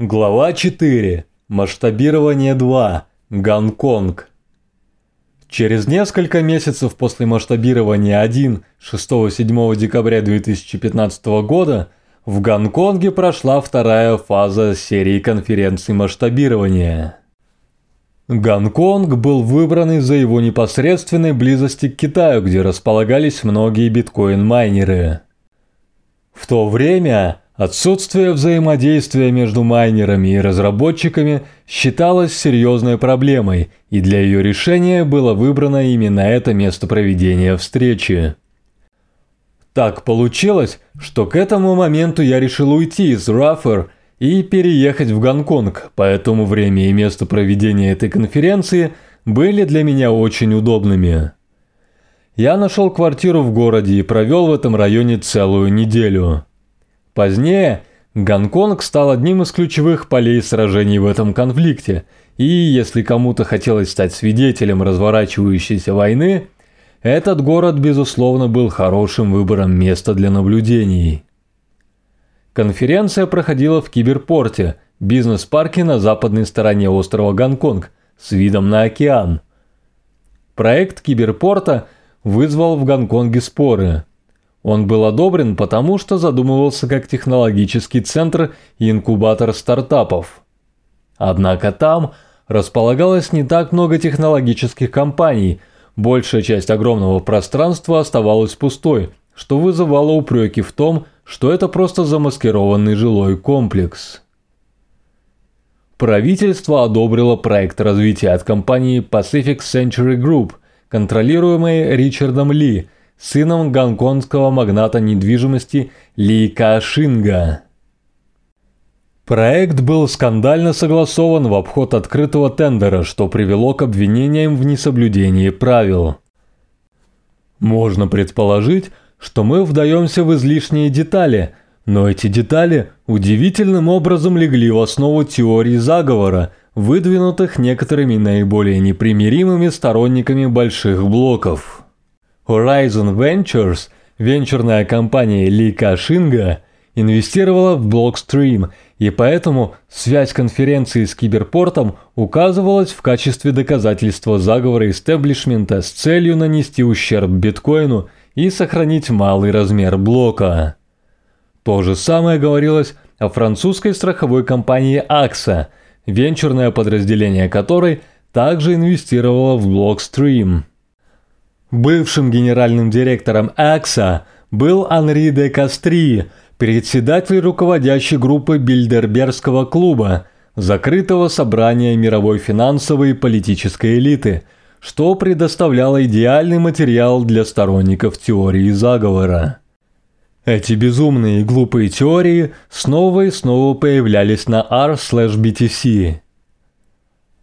Глава 4. Масштабирование 2. Гонконг. Через несколько месяцев после масштабирования 1 6-7 декабря 2015 года в Гонконге прошла вторая фаза серии конференций масштабирования. Гонконг был выбран из-за его непосредственной близости к Китаю, где располагались многие биткоин-майнеры. В то время Отсутствие взаимодействия между майнерами и разработчиками считалось серьезной проблемой, и для ее решения было выбрано именно это место проведения встречи. Так получилось, что к этому моменту я решил уйти из Раффер и переехать в Гонконг, поэтому время и место проведения этой конференции были для меня очень удобными. Я нашел квартиру в городе и провел в этом районе целую неделю. Позднее Гонконг стал одним из ключевых полей сражений в этом конфликте, и если кому-то хотелось стать свидетелем разворачивающейся войны, этот город, безусловно, был хорошим выбором места для наблюдений. Конференция проходила в Киберпорте, бизнес-парке на западной стороне острова Гонконг, с видом на океан. Проект Киберпорта вызвал в Гонконге споры – он был одобрен, потому что задумывался как технологический центр и инкубатор стартапов. Однако там располагалось не так много технологических компаний, большая часть огромного пространства оставалась пустой, что вызывало упреки в том, что это просто замаскированный жилой комплекс. Правительство одобрило проект развития от компании Pacific Century Group, контролируемой Ричардом Ли – сыном гонконгского магната недвижимости Ли Кашинга. Проект был скандально согласован в обход открытого тендера, что привело к обвинениям в несоблюдении правил. Можно предположить, что мы вдаемся в излишние детали, но эти детали удивительным образом легли в основу теории заговора, выдвинутых некоторыми наиболее непримиримыми сторонниками больших блоков. Horizon Ventures, венчурная компания Ли Кашинга, инвестировала в Blockstream, и поэтому связь конференции с киберпортом указывалась в качестве доказательства заговора истеблишмента с целью нанести ущерб биткоину и сохранить малый размер блока. То же самое говорилось о французской страховой компании AXA, венчурное подразделение которой также инвестировало в Blockstream. Бывшим генеральным директором АКСА был Анри де Кастри, председатель руководящей группы Бильдербергского клуба, закрытого собрания мировой финансовой и политической элиты, что предоставляло идеальный материал для сторонников теории заговора. Эти безумные и глупые теории снова и снова появлялись на r/btc.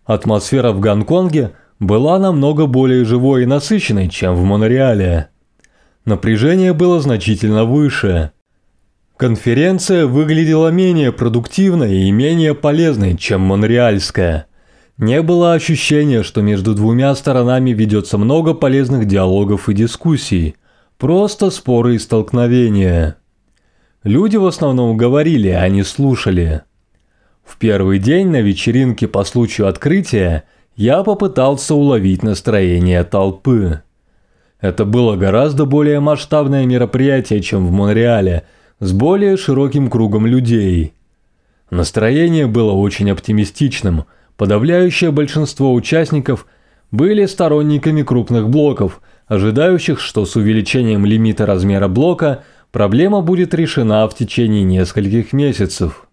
Атмосфера в Гонконге – была намного более живой и насыщенной, чем в Монреале. Напряжение было значительно выше. Конференция выглядела менее продуктивной и менее полезной, чем монреальская. Не было ощущения, что между двумя сторонами ведется много полезных диалогов и дискуссий. Просто споры и столкновения. Люди в основном говорили, а не слушали. В первый день на вечеринке по случаю открытия – я попытался уловить настроение толпы. Это было гораздо более масштабное мероприятие, чем в Монреале, с более широким кругом людей. Настроение было очень оптимистичным. Подавляющее большинство участников были сторонниками крупных блоков, ожидающих, что с увеличением лимита размера блока проблема будет решена в течение нескольких месяцев.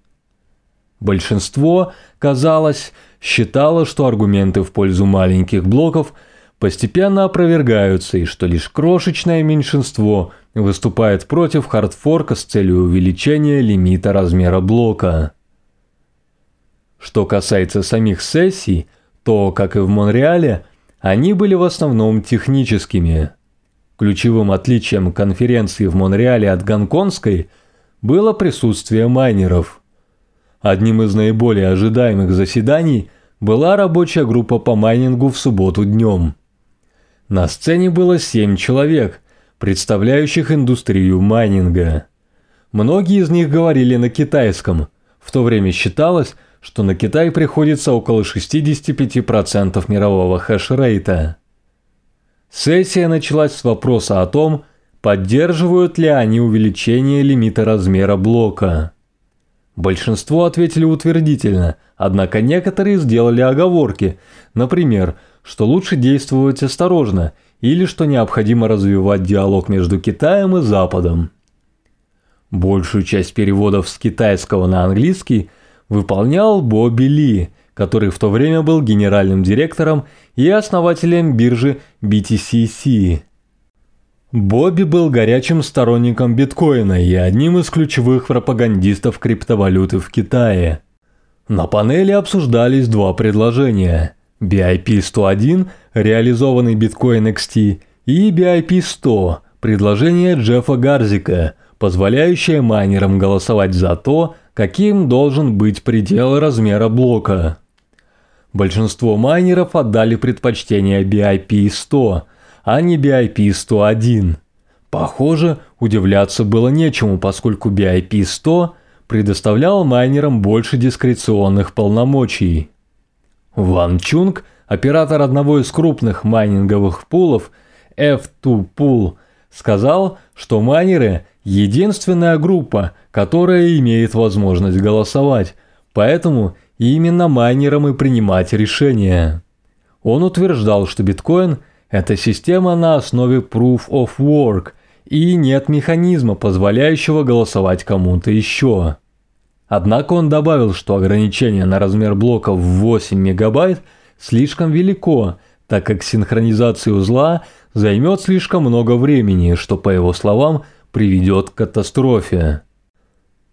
Большинство, казалось, считала, что аргументы в пользу маленьких блоков постепенно опровергаются и что лишь крошечное меньшинство выступает против хардфорка с целью увеличения лимита размера блока. Что касается самих сессий, то, как и в Монреале, они были в основном техническими. Ключевым отличием конференции в Монреале от гонконгской было присутствие майнеров – Одним из наиболее ожидаемых заседаний была рабочая группа по майнингу в субботу днем. На сцене было семь человек, представляющих индустрию майнинга. Многие из них говорили на китайском, В то время считалось, что на Китай приходится около 65% мирового хешрейта. Сессия началась с вопроса о том, поддерживают ли они увеличение лимита размера блока. Большинство ответили утвердительно, однако некоторые сделали оговорки, например, что лучше действовать осторожно или что необходимо развивать диалог между Китаем и Западом. Большую часть переводов с китайского на английский выполнял Бобби Ли – который в то время был генеральным директором и основателем биржи BTCC. Бобби был горячим сторонником биткоина и одним из ключевых пропагандистов криптовалюты в Китае. На панели обсуждались два предложения – BIP-101, реализованный биткоин XT, и BIP-100, предложение Джеффа Гарзика, позволяющее майнерам голосовать за то, каким должен быть предел размера блока. Большинство майнеров отдали предпочтение BIP-100, а не BIP-101. Похоже, удивляться было нечему, поскольку BIP-100 предоставлял майнерам больше дискреционных полномочий. Ван Чунг, оператор одного из крупных майнинговых пулов F2 Pool, сказал, что майнеры – единственная группа, которая имеет возможность голосовать, поэтому именно майнерам и принимать решения. Он утверждал, что биткоин – это система на основе Proof of Work и нет механизма, позволяющего голосовать кому-то еще. Однако он добавил, что ограничение на размер блока в 8 мегабайт слишком велико, так как синхронизация узла займет слишком много времени, что, по его словам, приведет к катастрофе.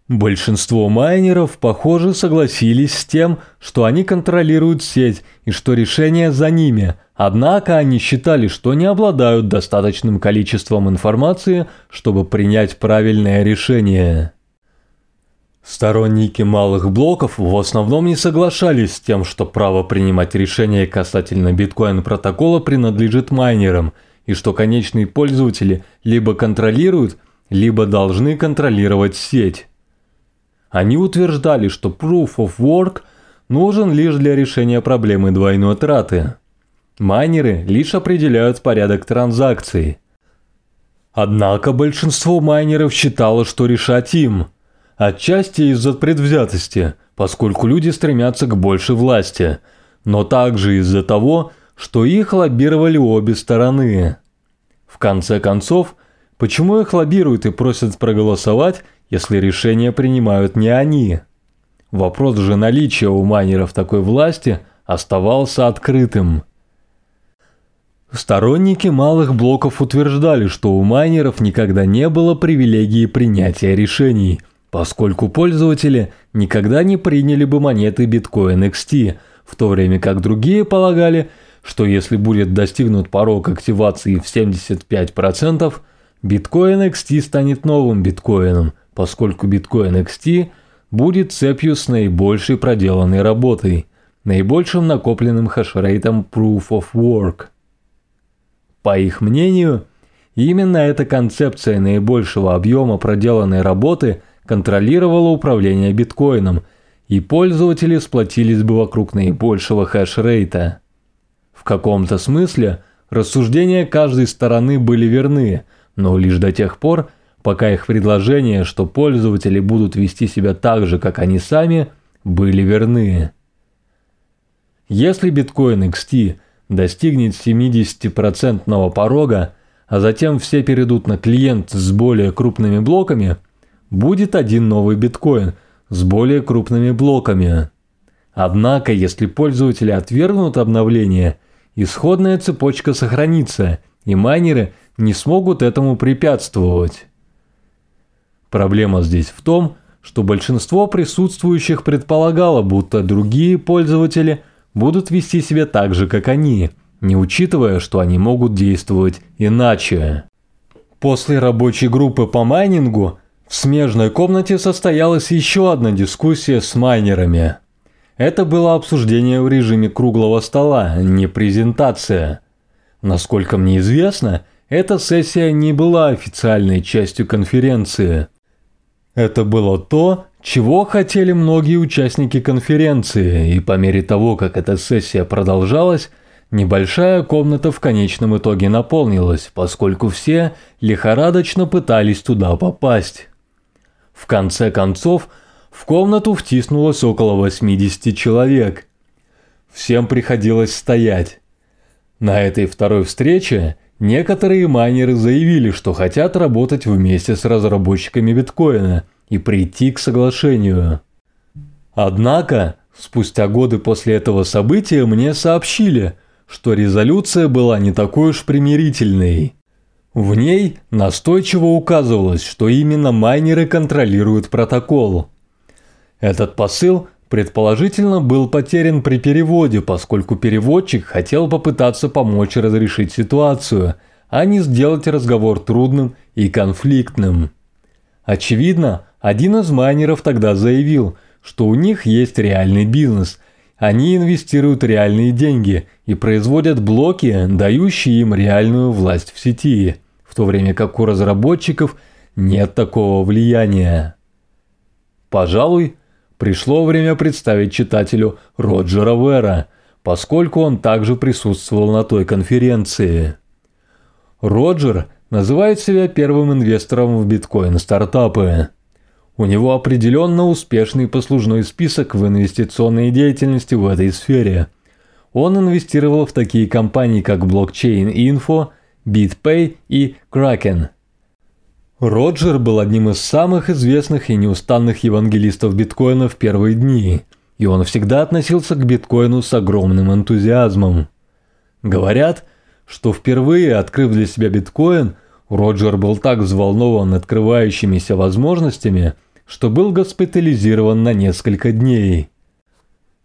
Большинство майнеров, похоже, согласились с тем, что они контролируют сеть и что решение за ними, однако они считали, что не обладают достаточным количеством информации, чтобы принять правильное решение. Сторонники малых блоков в основном не соглашались с тем, что право принимать решения касательно биткоин-протокола принадлежит майнерам, и что конечные пользователи либо контролируют, либо должны контролировать сеть. Они утверждали, что Proof of Work нужен лишь для решения проблемы двойной траты. Майнеры лишь определяют порядок транзакций. Однако большинство майнеров считало, что решать им. Отчасти из-за предвзятости, поскольку люди стремятся к большей власти, но также из-за того, что их лоббировали обе стороны. В конце концов, почему их лоббируют и просят проголосовать – если решения принимают не они. Вопрос же наличия у майнеров такой власти оставался открытым. Сторонники малых блоков утверждали, что у майнеров никогда не было привилегии принятия решений, поскольку пользователи никогда не приняли бы монеты Bitcoin XT, в то время как другие полагали, что если будет достигнут порог активации в 75%, Bitcoin XT станет новым биткоином, поскольку биткоин XT будет цепью с наибольшей проделанной работой, наибольшим накопленным хешрейтом Proof of Work. По их мнению, именно эта концепция наибольшего объема проделанной работы контролировала управление биткоином, и пользователи сплотились бы вокруг наибольшего хешрейта. В каком-то смысле рассуждения каждой стороны были верны, но лишь до тех пор, пока их предложения, что пользователи будут вести себя так же, как они сами, были верны. Если биткоин XT достигнет 70% порога, а затем все перейдут на клиент с более крупными блоками, будет один новый биткоин с более крупными блоками. Однако, если пользователи отвергнут обновление, исходная цепочка сохранится, и майнеры не смогут этому препятствовать. Проблема здесь в том, что большинство присутствующих предполагало, будто другие пользователи будут вести себя так же, как они, не учитывая, что они могут действовать иначе. После рабочей группы по майнингу в смежной комнате состоялась еще одна дискуссия с майнерами. Это было обсуждение в режиме круглого стола, не презентация. Насколько мне известно, эта сессия не была официальной частью конференции – это было то, чего хотели многие участники конференции, и по мере того, как эта сессия продолжалась, небольшая комната в конечном итоге наполнилась, поскольку все лихорадочно пытались туда попасть. В конце концов, в комнату втиснулось около 80 человек. Всем приходилось стоять. На этой второй встрече некоторые майнеры заявили, что хотят работать вместе с разработчиками биткоина и прийти к соглашению. Однако, спустя годы после этого события мне сообщили, что резолюция была не такой уж примирительной. В ней настойчиво указывалось, что именно майнеры контролируют протокол. Этот посыл предположительно был потерян при переводе, поскольку переводчик хотел попытаться помочь разрешить ситуацию, а не сделать разговор трудным и конфликтным. Очевидно, один из майнеров тогда заявил, что у них есть реальный бизнес. Они инвестируют реальные деньги и производят блоки, дающие им реальную власть в сети, в то время как у разработчиков нет такого влияния. Пожалуй, пришло время представить читателю Роджера Вера, поскольку он также присутствовал на той конференции. Роджер называет себя первым инвестором в биткоин-стартапы. У него определенно успешный послужной список в инвестиционной деятельности в этой сфере. Он инвестировал в такие компании, как Blockchain Info, BitPay и Kraken – Роджер был одним из самых известных и неустанных евангелистов биткоина в первые дни, и он всегда относился к биткоину с огромным энтузиазмом. Говорят, что впервые открыв для себя биткоин, Роджер был так взволнован открывающимися возможностями, что был госпитализирован на несколько дней.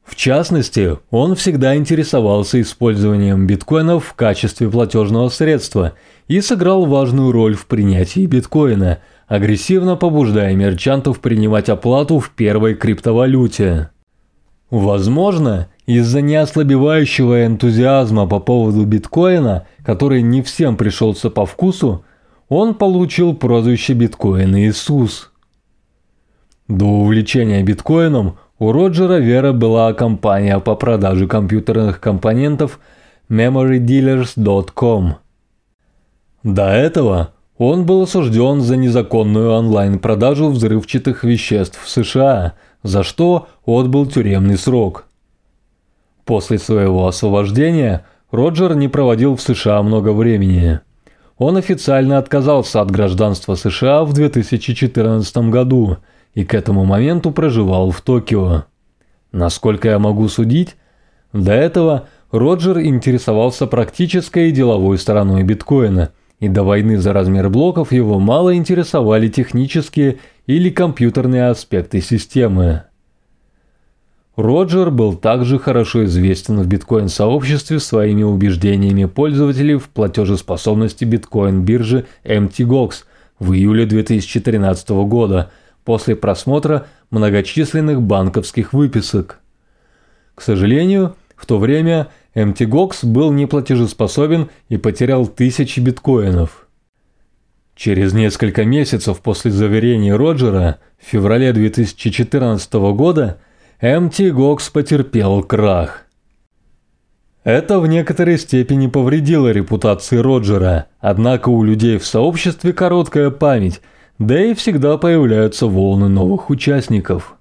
В частности, он всегда интересовался использованием биткоинов в качестве платежного средства – и сыграл важную роль в принятии биткоина, агрессивно побуждая мерчантов принимать оплату в первой криптовалюте. Возможно, из-за неослабевающего энтузиазма по поводу биткоина, который не всем пришелся по вкусу, он получил прозвище биткоин Иисус. До увлечения биткоином у Роджера Вера была компания по продаже компьютерных компонентов memorydealers.com. До этого он был осужден за незаконную онлайн-продажу взрывчатых веществ в США, за что отбыл тюремный срок. После своего освобождения Роджер не проводил в США много времени. Он официально отказался от гражданства США в 2014 году и к этому моменту проживал в Токио. Насколько я могу судить, до этого Роджер интересовался практической и деловой стороной биткоина – и до войны за размер блоков его мало интересовали технические или компьютерные аспекты системы. Роджер был также хорошо известен в биткоин-сообществе своими убеждениями пользователей в платежеспособности биткоин-биржи MTGOX в июле 2013 года после просмотра многочисленных банковских выписок. К сожалению, в то время MTGOX был неплатежеспособен и потерял тысячи биткоинов. Через несколько месяцев после заверения Роджера, в феврале 2014 года, MTGOX потерпел крах. Это в некоторой степени повредило репутации Роджера, однако у людей в сообществе короткая память, да и всегда появляются волны новых участников.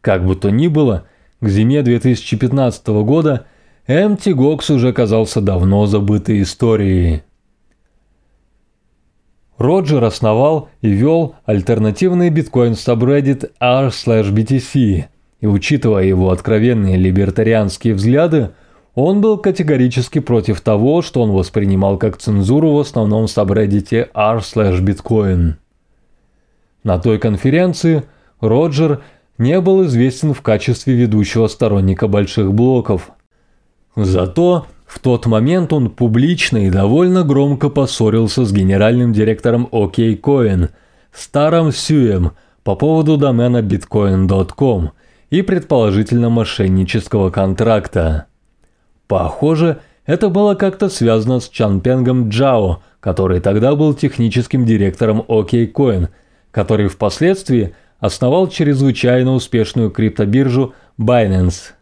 Как бы то ни было, к зиме 2015 года MTGOX уже казался давно забытой историей. Роджер основал и вел альтернативный биткоин-сабреддит r/btc, и учитывая его откровенные либертарианские взгляды, он был категорически против того, что он воспринимал как цензуру в основном сабреддите r/bitcoin. На той конференции Роджер не был известен в качестве ведущего сторонника больших блоков – Зато в тот момент он публично и довольно громко поссорился с генеральным директором OKCoin, Старым Сюем, по поводу домена bitcoin.com и предположительно мошеннического контракта. Похоже, это было как-то связано с Чанпенгом Джао, который тогда был техническим директором OKCoin, который впоследствии основал чрезвычайно успешную криптобиржу Binance.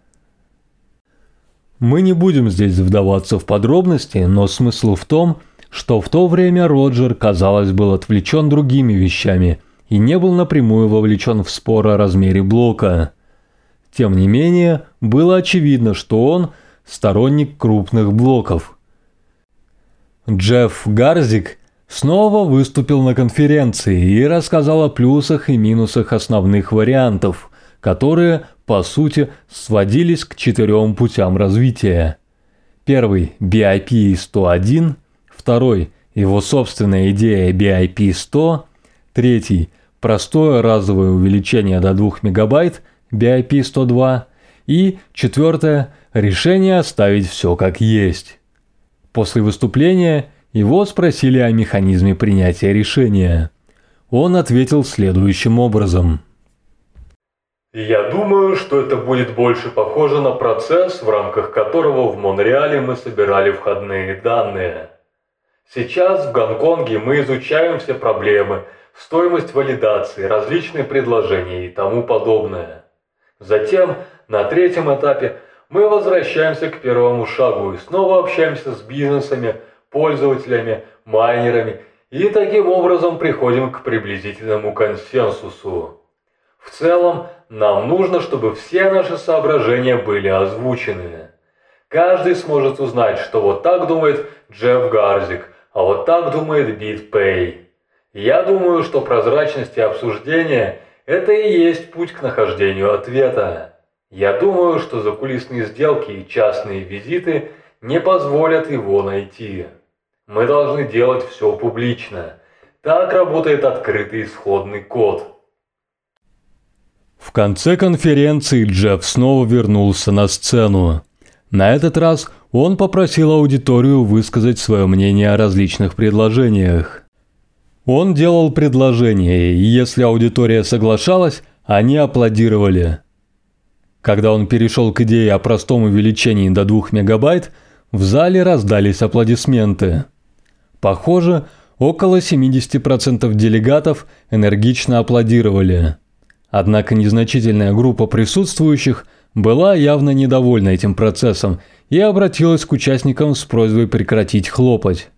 Мы не будем здесь вдаваться в подробности, но смысл в том, что в то время Роджер, казалось, был отвлечен другими вещами и не был напрямую вовлечен в спор о размере блока. Тем не менее, было очевидно, что он сторонник крупных блоков. Джефф Гарзик снова выступил на конференции и рассказал о плюсах и минусах основных вариантов, которые, по сути, сводились к четырем путям развития. Первый – BIP-101, второй – его собственная идея BIP-100, третий – простое разовое увеличение до 2 мегабайт BIP-102 и четвертое – решение оставить все как есть. После выступления – его спросили о механизме принятия решения. Он ответил следующим образом. Я думаю, что это будет больше похоже на процесс, в рамках которого в Монреале мы собирали входные данные. Сейчас в Гонконге мы изучаем все проблемы, стоимость валидации, различные предложения и тому подобное. Затем, на третьем этапе, мы возвращаемся к первому шагу и снова общаемся с бизнесами, пользователями, майнерами и таким образом приходим к приблизительному консенсусу. В целом, нам нужно, чтобы все наши соображения были озвучены. Каждый сможет узнать, что вот так думает Джефф Гарзик, а вот так думает BitPay. Я думаю, что прозрачность и обсуждение – это и есть путь к нахождению ответа. Я думаю, что закулисные сделки и частные визиты не позволят его найти. Мы должны делать все публично. Так работает открытый исходный код. В конце конференции Джефф снова вернулся на сцену. На этот раз он попросил аудиторию высказать свое мнение о различных предложениях. Он делал предложения, и если аудитория соглашалась, они аплодировали. Когда он перешел к идее о простом увеличении до 2 мегабайт, в зале раздались аплодисменты. Похоже, около 70% делегатов энергично аплодировали. Однако незначительная группа присутствующих была явно недовольна этим процессом и обратилась к участникам с просьбой прекратить хлопать.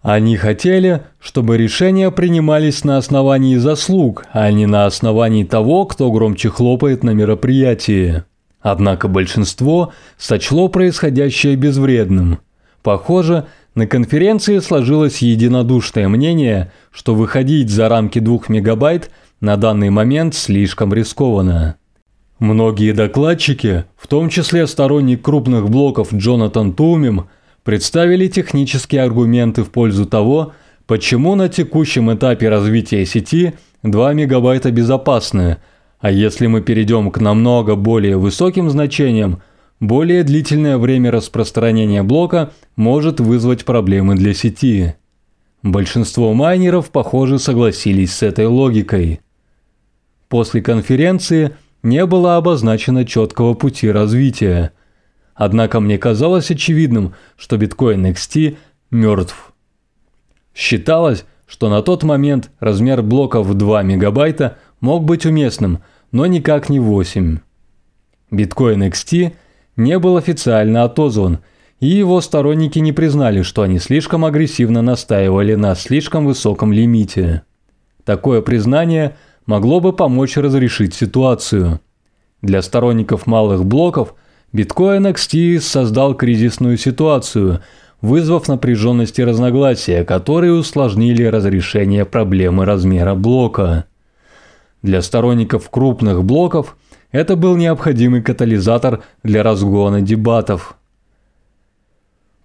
Они хотели, чтобы решения принимались на основании заслуг, а не на основании того, кто громче хлопает на мероприятии. Однако большинство сочло происходящее безвредным. Похоже, на конференции сложилось единодушное мнение, что выходить за рамки 2 мегабайт на данный момент слишком рискованно. Многие докладчики, в том числе сторонник крупных блоков Джонатан Тумим, представили технические аргументы в пользу того, почему на текущем этапе развития сети 2 мегабайта безопасны, а если мы перейдем к намного более высоким значениям, более длительное время распространения блока может вызвать проблемы для сети. Большинство майнеров, похоже, согласились с этой логикой. После конференции не было обозначено четкого пути развития. Однако мне казалось очевидным, что биткоин XT мертв. Считалось, что на тот момент размер блока в 2 мегабайта мог быть уместным, но никак не 8. Биткоин XT – не был официально отозван, и его сторонники не признали, что они слишком агрессивно настаивали на слишком высоком лимите. Такое признание могло бы помочь разрешить ситуацию. Для сторонников малых блоков Bitcoin XT создал кризисную ситуацию, вызвав напряженность и разногласия, которые усложнили разрешение проблемы размера блока. Для сторонников крупных блоков – это был необходимый катализатор для разгона дебатов.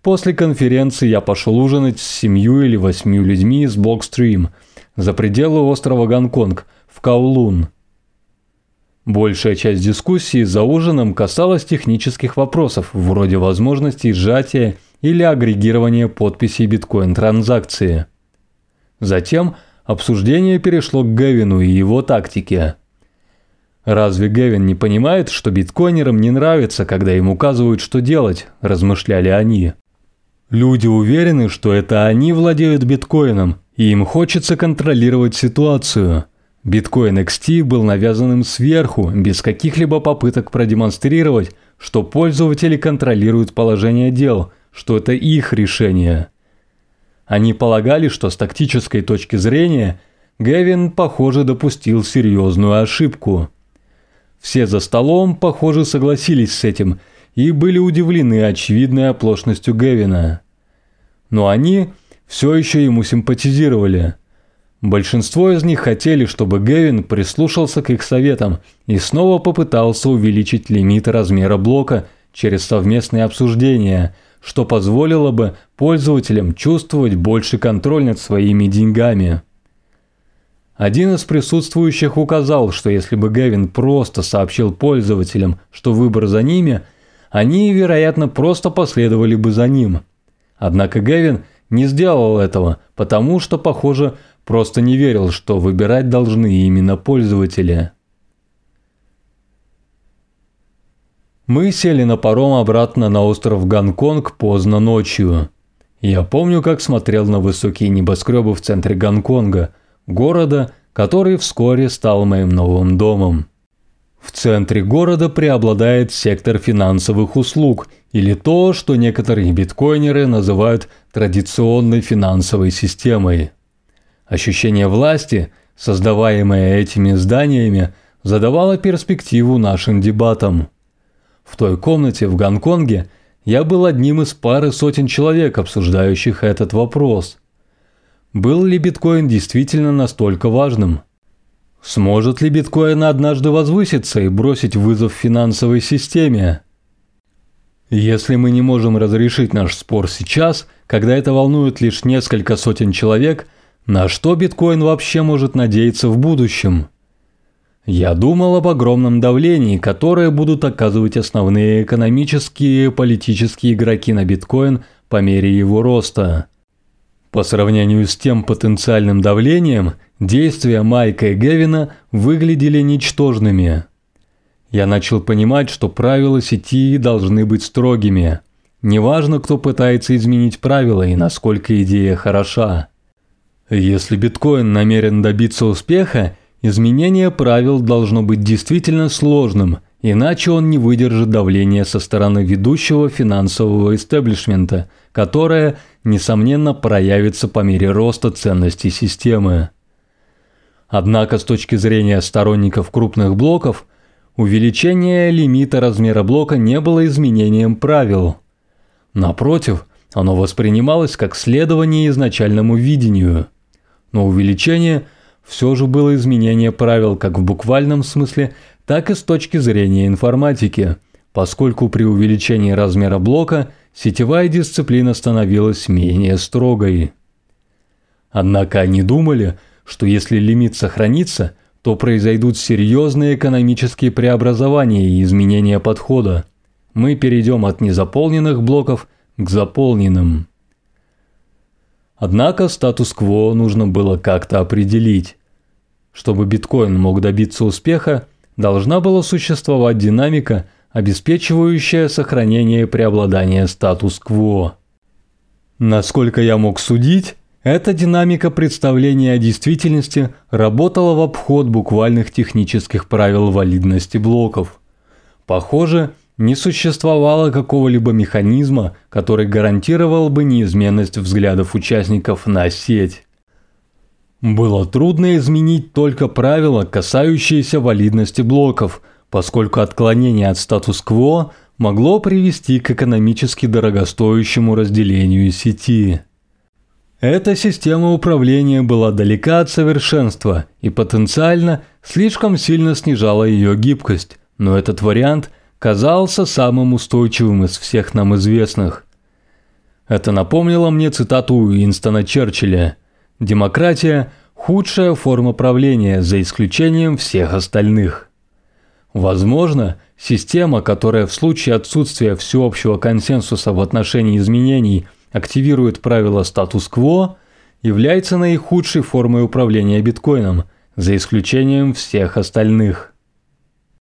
После конференции я пошел ужинать с семью или восьмью людьми из Блокстрим за пределы острова Гонконг в Каулун. Большая часть дискуссии за ужином касалась технических вопросов, вроде возможности сжатия или агрегирования подписей биткоин-транзакции. Затем обсуждение перешло к Гевину и его тактике – «Разве Гевин не понимает, что биткоинерам не нравится, когда им указывают, что делать?» – размышляли они. Люди уверены, что это они владеют биткоином, и им хочется контролировать ситуацию. Биткоин XT был навязанным сверху, без каких-либо попыток продемонстрировать, что пользователи контролируют положение дел, что это их решение. Они полагали, что с тактической точки зрения Гэвин, похоже, допустил серьезную ошибку. Все за столом, похоже, согласились с этим и были удивлены очевидной оплошностью Гэвина. Но они все еще ему симпатизировали. Большинство из них хотели, чтобы Гэвин прислушался к их советам и снова попытался увеличить лимит размера блока через совместные обсуждения, что позволило бы пользователям чувствовать больше контроль над своими деньгами. Один из присутствующих указал, что если бы Гэвин просто сообщил пользователям, что выбор за ними, они, вероятно, просто последовали бы за ним. Однако Гэвин не сделал этого, потому что, похоже, просто не верил, что выбирать должны именно пользователи. Мы сели на паром обратно на остров Гонконг поздно ночью. Я помню, как смотрел на высокие небоскребы в центре Гонконга, города, который вскоре стал моим новым домом. В центре города преобладает сектор финансовых услуг, или то, что некоторые биткоинеры называют традиционной финансовой системой. Ощущение власти, создаваемое этими зданиями, задавало перспективу нашим дебатам. В той комнате в Гонконге я был одним из пары сотен человек, обсуждающих этот вопрос. Был ли биткоин действительно настолько важным? Сможет ли биткоин однажды возвыситься и бросить вызов финансовой системе? Если мы не можем разрешить наш спор сейчас, когда это волнует лишь несколько сотен человек, на что биткоин вообще может надеяться в будущем? Я думал об огромном давлении, которое будут оказывать основные экономические и политические игроки на биткоин по мере его роста. По сравнению с тем потенциальным давлением, действия Майка и Гевина выглядели ничтожными. Я начал понимать, что правила сети должны быть строгими. Неважно, кто пытается изменить правила и насколько идея хороша. Если биткоин намерен добиться успеха, изменение правил должно быть действительно сложным, иначе он не выдержит давления со стороны ведущего финансового истеблишмента, которое, несомненно, проявится по мере роста ценностей системы. Однако с точки зрения сторонников крупных блоков, увеличение лимита размера блока не было изменением правил. Напротив, оно воспринималось как следование изначальному видению – но увеличение все же было изменение правил как в буквальном смысле, так и с точки зрения информатики, поскольку при увеличении размера блока сетевая дисциплина становилась менее строгой. Однако они думали, что если лимит сохранится, то произойдут серьезные экономические преобразования и изменения подхода. Мы перейдем от незаполненных блоков к заполненным. Однако статус-кво нужно было как-то определить. Чтобы биткоин мог добиться успеха, должна была существовать динамика, обеспечивающая сохранение и преобладание статус-кво. Насколько я мог судить, эта динамика представления о действительности работала в обход буквальных технических правил валидности блоков. Похоже, не существовало какого-либо механизма, который гарантировал бы неизменность взглядов участников на сеть. Было трудно изменить только правила, касающиеся валидности блоков, поскольку отклонение от статус-кво могло привести к экономически дорогостоящему разделению сети. Эта система управления была далека от совершенства и потенциально слишком сильно снижала ее гибкость, но этот вариант – казался самым устойчивым из всех нам известных. Это напомнило мне цитату Уинстона Черчилля «Демократия – худшая форма правления, за исключением всех остальных». Возможно, система, которая в случае отсутствия всеобщего консенсуса в отношении изменений активирует правила статус-кво, является наихудшей формой управления биткоином, за исключением всех остальных.